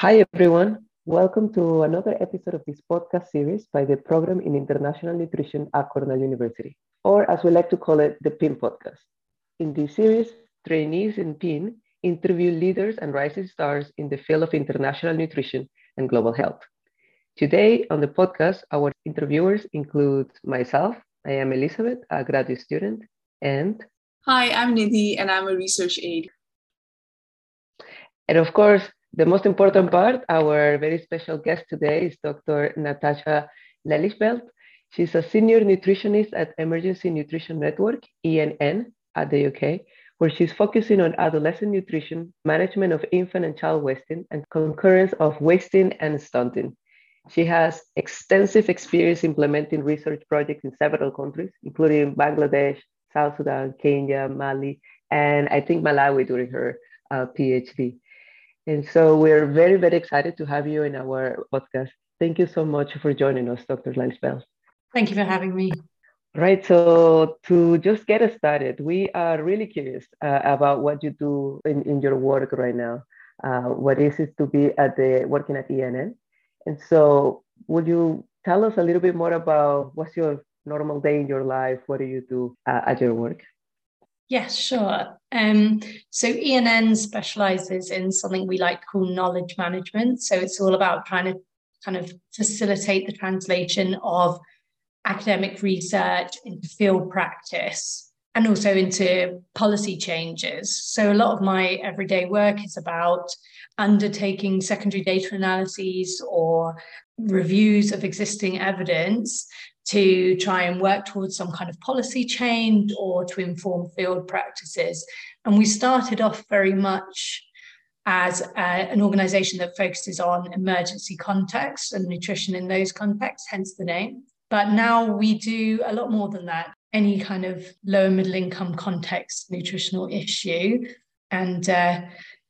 Hi, everyone. Welcome to another episode of this podcast series by the Program in International Nutrition at Cornell University, or as we like to call it, the PIN podcast. In this series, trainees in PIN interview leaders and rising stars in the field of international nutrition and global health. Today on the podcast, our interviewers include myself, I am Elizabeth, a graduate student, and Hi, I'm Nidhi, and I'm a research aide. And of course, the most important part, our very special guest today is Dr. Natasha Lelijveld. She's a senior nutritionist at Emergency Nutrition Network, ENN, at the UK, where she's focusing on adolescent nutrition, management of infant and child wasting, and concurrence of wasting and stunting. She has extensive experience implementing research projects in several countries, including Bangladesh, South Sudan, Kenya, Mali, and I think Malawi during her uh, PhD. And so we're very, very excited to have you in our podcast. Thank you so much for joining us, Dr. Lensbell. Thank you for having me. Right. So to just get us started, we are really curious uh, about what you do in, in your work right now. Uh, what is it to be at the working at ENN? And so would you tell us a little bit more about what's your normal day in your life? What do you do uh, at your work? Yes, sure. Um, so ENN specializes in something we like to call knowledge management. So it's all about trying to kind of facilitate the translation of academic research into field practice and also into policy changes. So a lot of my everyday work is about undertaking secondary data analyses or reviews of existing evidence to try and work towards some kind of policy change or to inform field practices. And we started off very much as a, an organization that focuses on emergency contexts and nutrition in those contexts, hence the name. But now we do a lot more than that. Any kind of lower middle income context nutritional issue. And uh,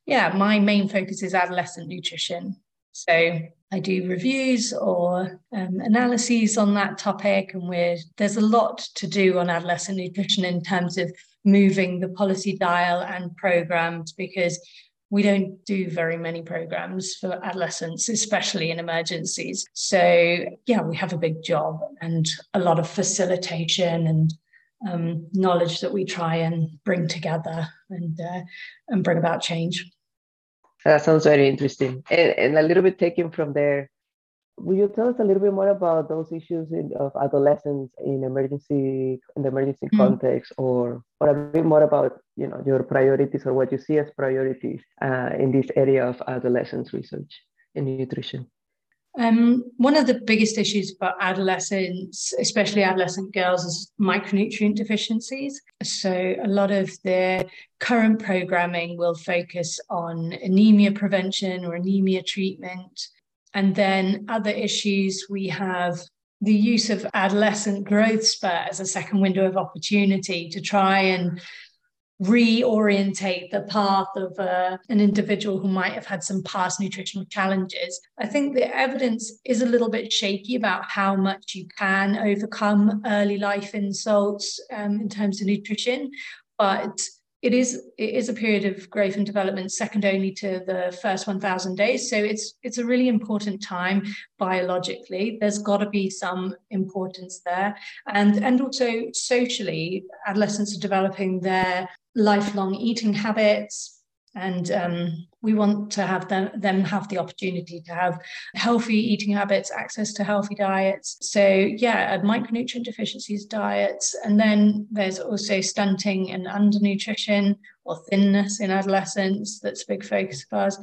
yeah, my main focus is adolescent nutrition. So I do reviews or um, analyses on that topic, and we're, there's a lot to do on adolescent nutrition in terms of moving the policy dial and programs because we don't do very many programs for adolescents, especially in emergencies. So, yeah, we have a big job and a lot of facilitation and um, knowledge that we try and bring together and uh, and bring about change. That sounds very interesting. And, and a little bit taken from there, will you tell us a little bit more about those issues in, of adolescents in emergency in the emergency mm. context, or or a bit more about you know your priorities or what you see as priorities uh, in this area of adolescence research in nutrition? Um, one of the biggest issues for adolescents, especially adolescent girls, is micronutrient deficiencies. So, a lot of their current programming will focus on anemia prevention or anemia treatment. And then other issues, we have the use of adolescent growth spurt as a second window of opportunity to try and reorientate the path of uh, an individual who might have had some past nutritional challenges. I think the evidence is a little bit shaky about how much you can overcome early life insults um, in terms of nutrition, but it is it is a period of growth and development second only to the first 1000 days. So it's it's a really important time biologically. There's got to be some importance there. And and also socially adolescents are developing their lifelong eating habits. And um, we want to have them, them have the opportunity to have healthy eating habits access to healthy diets. So yeah micronutrient deficiencies diets. And then there's also stunting and undernutrition or thinness in adolescence that's a big focus of ours.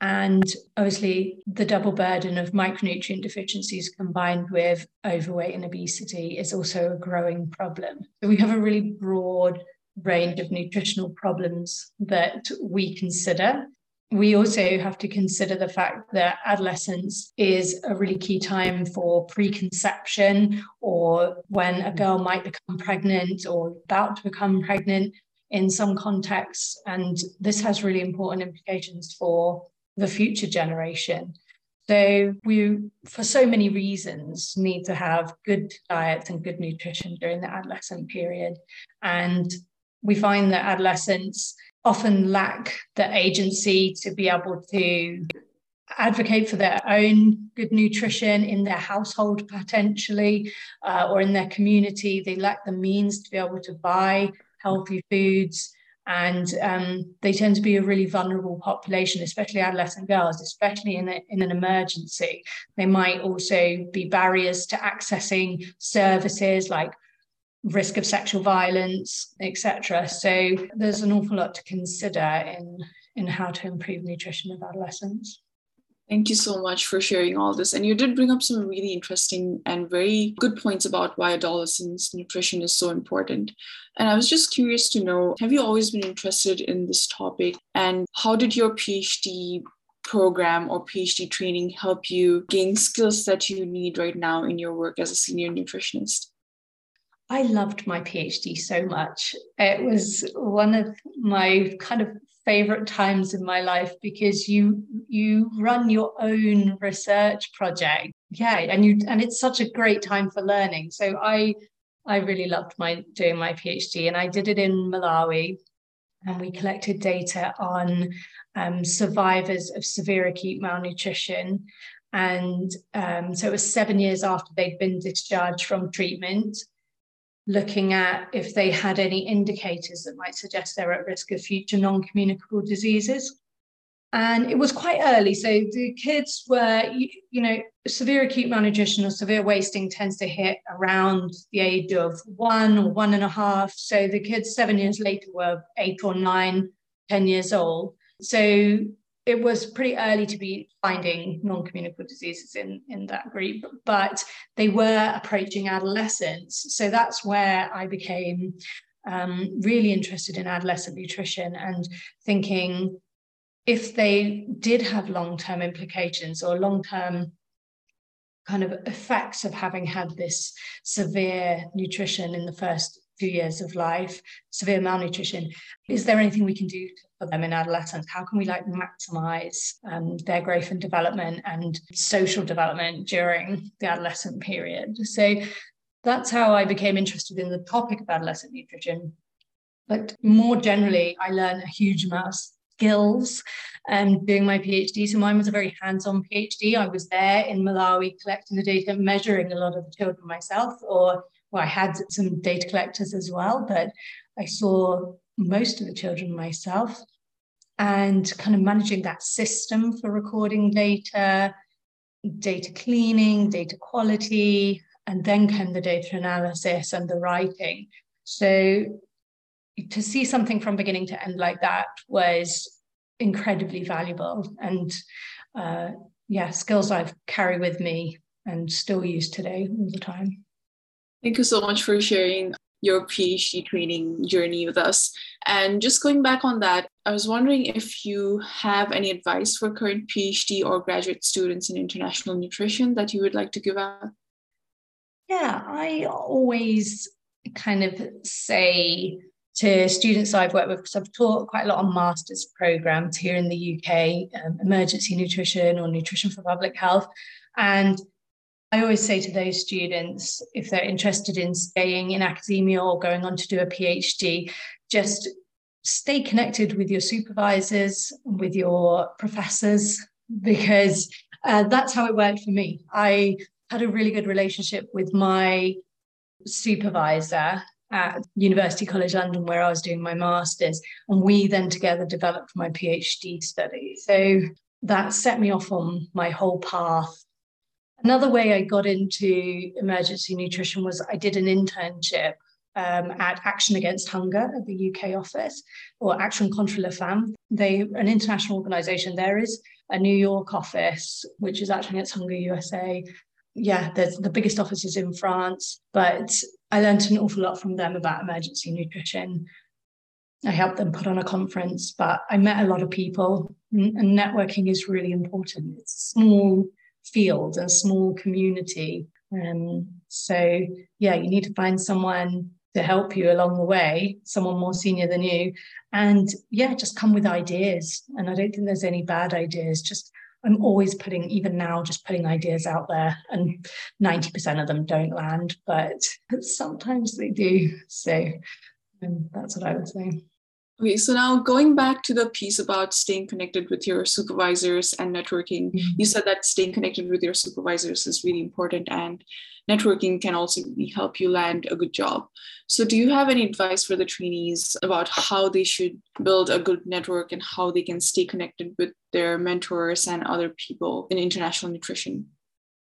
And obviously the double burden of micronutrient deficiencies combined with overweight and obesity is also a growing problem. So we have a really broad range of nutritional problems that we consider. We also have to consider the fact that adolescence is a really key time for preconception or when a girl might become pregnant or about to become pregnant in some contexts. And this has really important implications for the future generation. So we, for so many reasons, need to have good diet and good nutrition during the adolescent period. And we find that adolescents often lack the agency to be able to advocate for their own good nutrition in their household potentially uh, or in their community. They lack the means to be able to buy healthy foods. And um, they tend to be a really vulnerable population, especially adolescent girls, especially in, a, in an emergency. They might also be barriers to accessing services like risk of sexual violence, etc. So there's an awful lot to consider in, in how to improve nutrition of adolescents. Thank you so much for sharing all this. And you did bring up some really interesting and very good points about why adolescents' nutrition is so important. And I was just curious to know have you always been interested in this topic? And how did your PhD program or PhD training help you gain skills that you need right now in your work as a senior nutritionist? I loved my PhD so much. It was one of my kind of favorite times in my life because you you run your own research project. Yeah and you and it's such a great time for learning. So i i really loved my doing my phd and i did it in malawi and we collected data on um, survivors of severe acute malnutrition. And um, so it was seven years after they'd been discharged from treatment looking at if they had any indicators that might suggest they're at risk of future non communicable diseases. And it was quite early. So the kids were, you, you, know, severe acute malnutrition or severe wasting tends to hit around the age of one or one and a half. So the kids seven years later were eight or nine, ten years old. So it was pretty early to be finding non-communicable diseases in, in that group, but they were approaching adolescence. So that's where I became um, really interested in adolescent nutrition and thinking if they did have long-term implications or long-term kind of effects of having had this severe nutrition in the first few years of life, severe malnutrition, is there anything we can do for them in adolescence? How can we like maximize um, their growth and development and social development during the adolescent period? So that's how I became interested in the topic of adolescent nutrition. But more generally, I learned a huge amount of skills um, doing my PhD. So mine was a very hands-on PhD. I was there in Malawi collecting the data, measuring a lot of the children myself, or well, I had some data collectors as well, but I saw most of the children myself and kind of managing that system for recording data, data cleaning, data quality, and then came the data analysis and the writing. So to see something from beginning to end like that was incredibly valuable and uh, yeah, skills I've carried with me and still use today all the time. Thank you so much for sharing your PhD training journey with us. And just going back on that, I was wondering if you have any advice for current PhD or graduate students in international nutrition that you would like to give out. Yeah, I always kind of say to students I've worked with, because I've taught quite a lot on master's programs here in the UK, um, emergency nutrition or nutrition for public health. And I always say to those students, if they're interested in staying in academia or going on to do a PhD, just stay connected with your supervisors, with your professors, because uh, that's how it worked for me. I had a really good relationship with my supervisor at University College London, where I was doing my master's, and we then together developed my PhD study. So that set me off on my whole path Another way I got into emergency nutrition was I did an internship um, at Action Against Hunger at the UK office, or Action Contre la Faim. They an international organisation. There is a New York office, which is Action Against Hunger USA. Yeah, there's the biggest office is in France, but I learned an awful lot from them about emergency nutrition. I helped them put on a conference, but I met a lot of people, and networking is really important. It's a small field, and small community. Um, so, yeah, you need to find someone to help you along the way, someone more senior than you. And yeah, just come with ideas. And I don't think there's any bad ideas. Just, I'm always putting, even now, just putting ideas out there. And 90% of them don't land, but sometimes they do. So um, that's what I would say. Okay, so now going back to the piece about staying connected with your supervisors and networking, mm-hmm. you said that staying connected with your supervisors is really important and networking can also help you land a good job. So, do you have any advice for the trainees about how they should build a good network and how they can stay connected with their mentors and other people in international nutrition?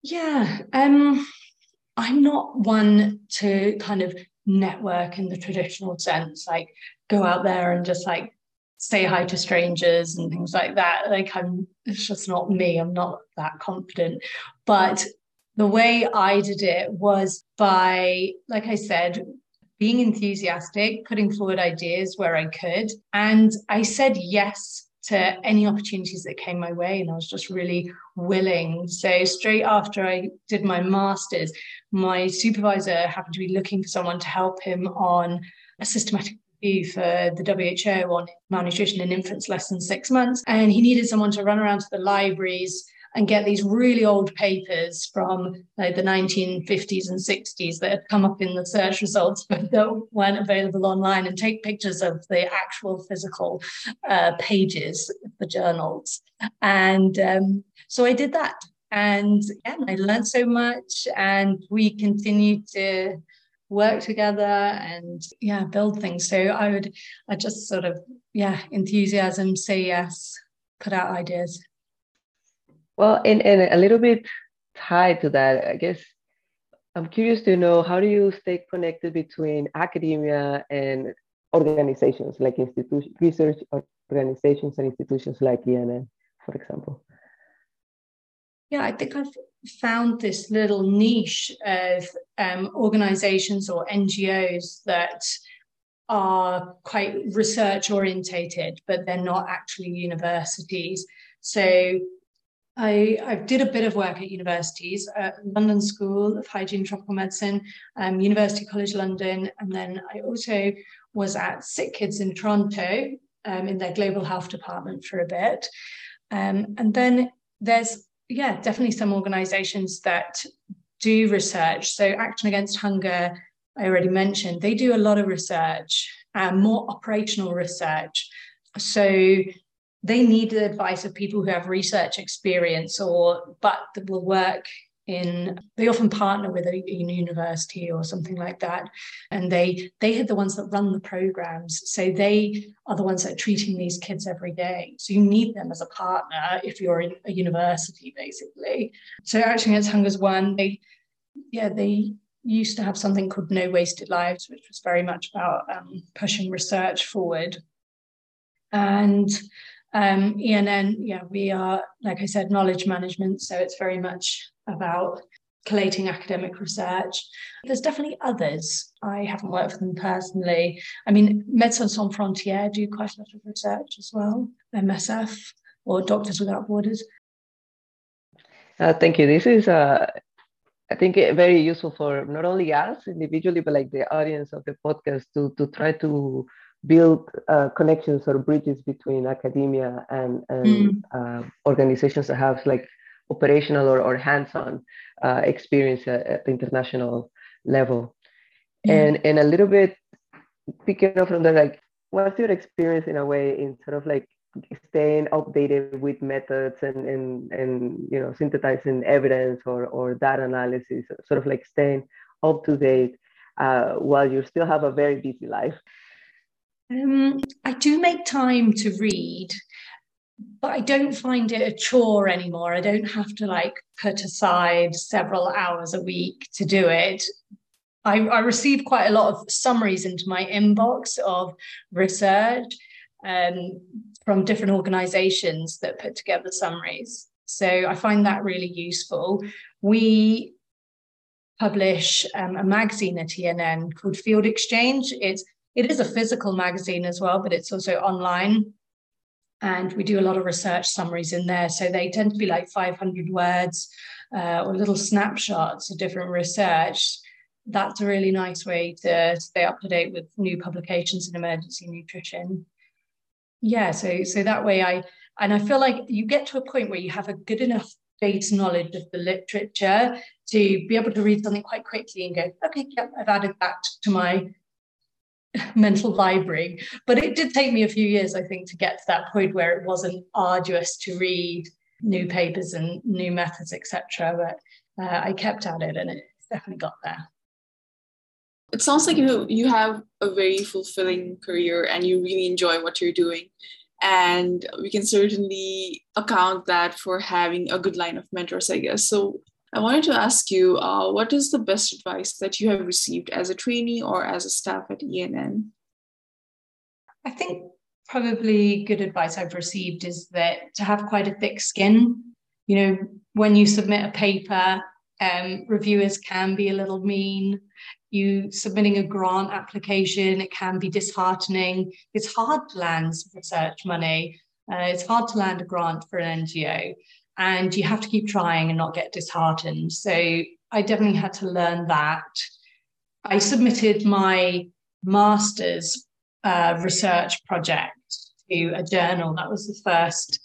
Yeah, um, I'm not one to kind of network in the traditional sense, like go out there and just like say hi to strangers and things like that. Like I'm it's just not me. I'm not that confident. But the way I did it was by, like I said, being enthusiastic, putting forward ideas where I could. And I said yes to any opportunities that came my way. And I was just really willing. So, straight after I did my master's, my supervisor happened to be looking for someone to help him on a systematic review for the WHO on malnutrition in infants less than six months. And he needed someone to run around to the libraries and get these really old papers from like, the 1950s and 60s that had come up in the search results but that weren't available online and take pictures of the actual physical uh, pages of the journals. And um, so I did that. And yeah, I learned so much, and we continued to work together and yeah, build things. So I would, I just sort of, yeah, enthusiasm, say yes, put out ideas. Well, and, and a little bit tied to that, I guess I'm curious to know how do you stay connected between academia and organizations like institution research organizations and institutions like ENN, for example? Yeah, I think I've found this little niche of um, organizations or NGOs that are quite research orientated, but they're not actually universities. So I, I did a bit of work at universities, at London School of Hygiene and Tropical Medicine, um, University College London, and then I also was at SickKids in Toronto um, in their global health department for a bit. Um, and then there's, yeah, definitely some organizations that do research. So Action Against Hunger, I already mentioned, they do a lot of research, um, more operational research. So they need the advice of people who have research experience or but that will work in they often partner with a, a, university or something like that and they they are the ones that run the programs. So they are the ones that are treating these kids every day. So you need them as a partner if you're in a university basically. So Action Against Hunger's one. They yeah they used to have something called no wasted lives which was very much about um, pushing research forward. And um, ENN, yeah, we are, like I said, knowledge management. So it's very much about collating academic research. There's definitely others. I haven't worked with them personally. I mean, Médecins Sans Frontières do quite a lot of research as well, MSF or Doctors Without Borders. Uh, thank you. This is, uh, I think, very useful for not only us individually, but like the audience of the podcast to to try to build uh, connections or bridges between academia and, and mm. uh, organizations that have like operational or, or hands-on uh, experience at, at, the international level. Mm. And, and a little bit picking up from that, like, what's your experience in a way in sort of like staying updated with methods and, and, and you know, synthesizing evidence or, or data analysis, sort of like staying up to date uh, while you still have a very busy life? Um, I do make time to read, but I don't find it a chore anymore. I don't have to like put aside several hours a week to do it. I, I receive quite a lot of summaries into my inbox of research um, from different organizations that put together summaries. So I find that really useful. We publish um, a magazine at ENN called Field Exchange. It's it is a physical magazine as well, but it's also online. And we do a lot of research summaries in there. So they tend to be like 500 words uh, or little snapshots of different research. That's a really nice way to stay up to date with new publications in emergency nutrition. Yeah, so so that way I and I feel like you get to a point where you have a good enough base knowledge of the literature to be able to read something quite quickly and go, okay, yep, I've added that to my mental library. But it did take me a few years, I think, to get to that point where it wasn't arduous to read new papers and new methods, etc. But uh, I kept at it, and it definitely got there. It sounds like you you have a very fulfilling career, and you really enjoy what you're doing. And we can certainly account that for having a good line of mentors, I guess. So I wanted to ask you, uh, what is the best advice that you have received as a trainee or as a staff at ENN? I think probably good advice I've received is that to have quite a thick skin. You know, when you submit a paper, um, reviewers can be a little mean. You submitting a grant application, it can be disheartening. It's hard to land research money. Uh, it's hard to land a grant for an NGO and you have to keep trying and not get disheartened. So I definitely had to learn that. I submitted my master's uh, research project to a journal. That was the first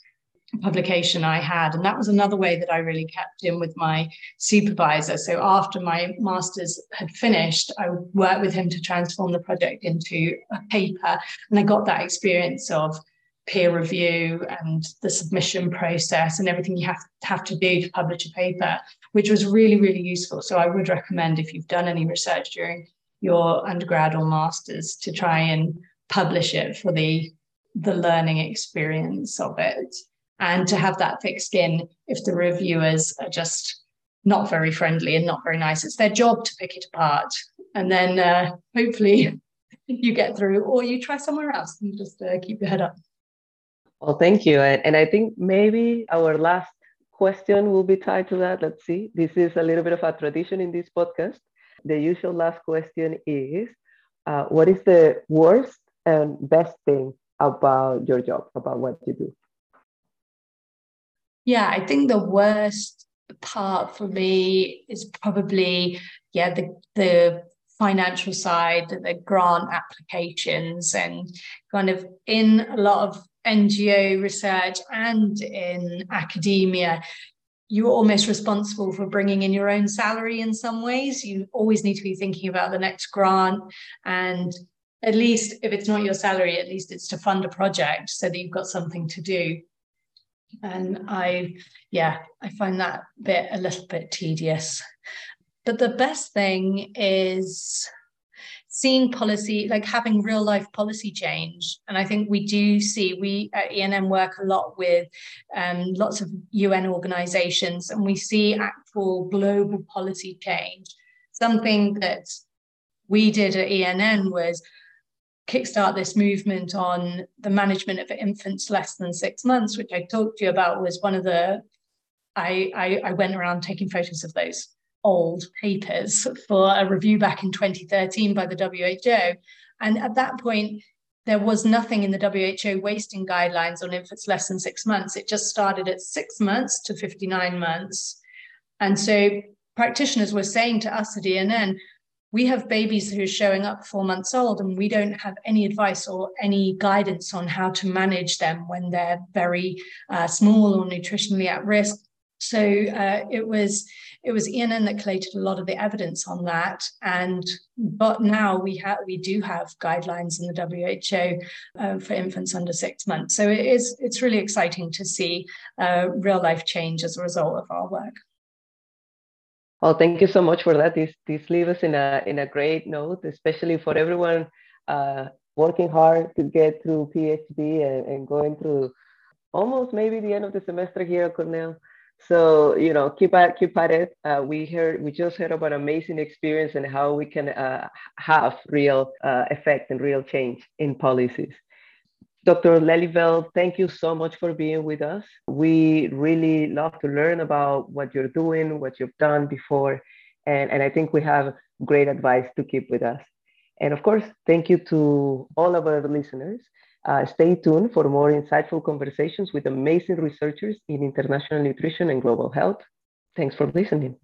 publication I had. And that was another way that I really kept in with my supervisor. So after my master's had finished, I worked with him to transform the project into a paper. And I got that experience of peer review and the submission process and everything you have, have to do to publish a paper, which was really, really useful. So I would recommend if you've done any research during your undergrad or master's to try and publish it for the the learning experience of it. And to have that thick skin if the reviewers are just not very friendly and not very nice it's their job to pick it apart. And then uh, hopefully you get through or you try somewhere else and just uh, keep your head up well, thank you. And, I think maybe our last question will be tied to that. Let's see. This is a little bit of a tradition in this podcast. The usual last question is uh, What is the worst and best thing about your job, about what you do? Yeah, I think the worst part for me is probably yeah the the financial side the grant applications and kind of in a lot of NGO research and in academia, you're almost responsible for bringing in your own salary in some ways. You always need to be thinking about the next grant. And at least if it's not your salary, at least it's to fund a project so that you've got something to do. And I, yeah, I find that bit a little bit tedious. But the best thing is seeing policy, like having real life policy change. And I think we do see, we at ENN work a lot with um, lots of UN organizations, and we see actual global policy change. Something that we did at ENN was kickstart this movement on the management of infants less than six months, which I talked to you about was one of the I, I, I went around taking photos of those old papers for a review back in 2013 by the WHO. And at that point, there was nothing in the WHO wasting guidelines on infants less than six months. It just started at six months to 59 months. And so practitioners were saying to us at ENN, we have babies who are showing up four months old and we don't have any advice or any guidance on how to manage them when they're very uh, small or nutritionally at risk so uh, it was it was ENN that collated a lot of the evidence on that, and but now we have we do have guidelines in the WHO uh, for infants under six months. So it is it's really exciting to see uh, real life change as a result of our work. Well, thank you so much for that. This this leaves us in a in a great note, especially for everyone uh, working hard to get through PhD and, and going through almost maybe the end of the semester here at Cornell. So you know, keep at keep at it. Uh, we heard we just heard about amazing experience and how we can uh, have real uh, effect and real change in policies. Dr. Lelijveld, thank you so much for being with us. We really love to learn about what you're doing, what you've done before, and, and I think we have great advice to keep with us. And of course, thank you to all of our listeners. Uh, stay tuned for more insightful conversations with amazing researchers in international nutrition and global health. Thanks for listening.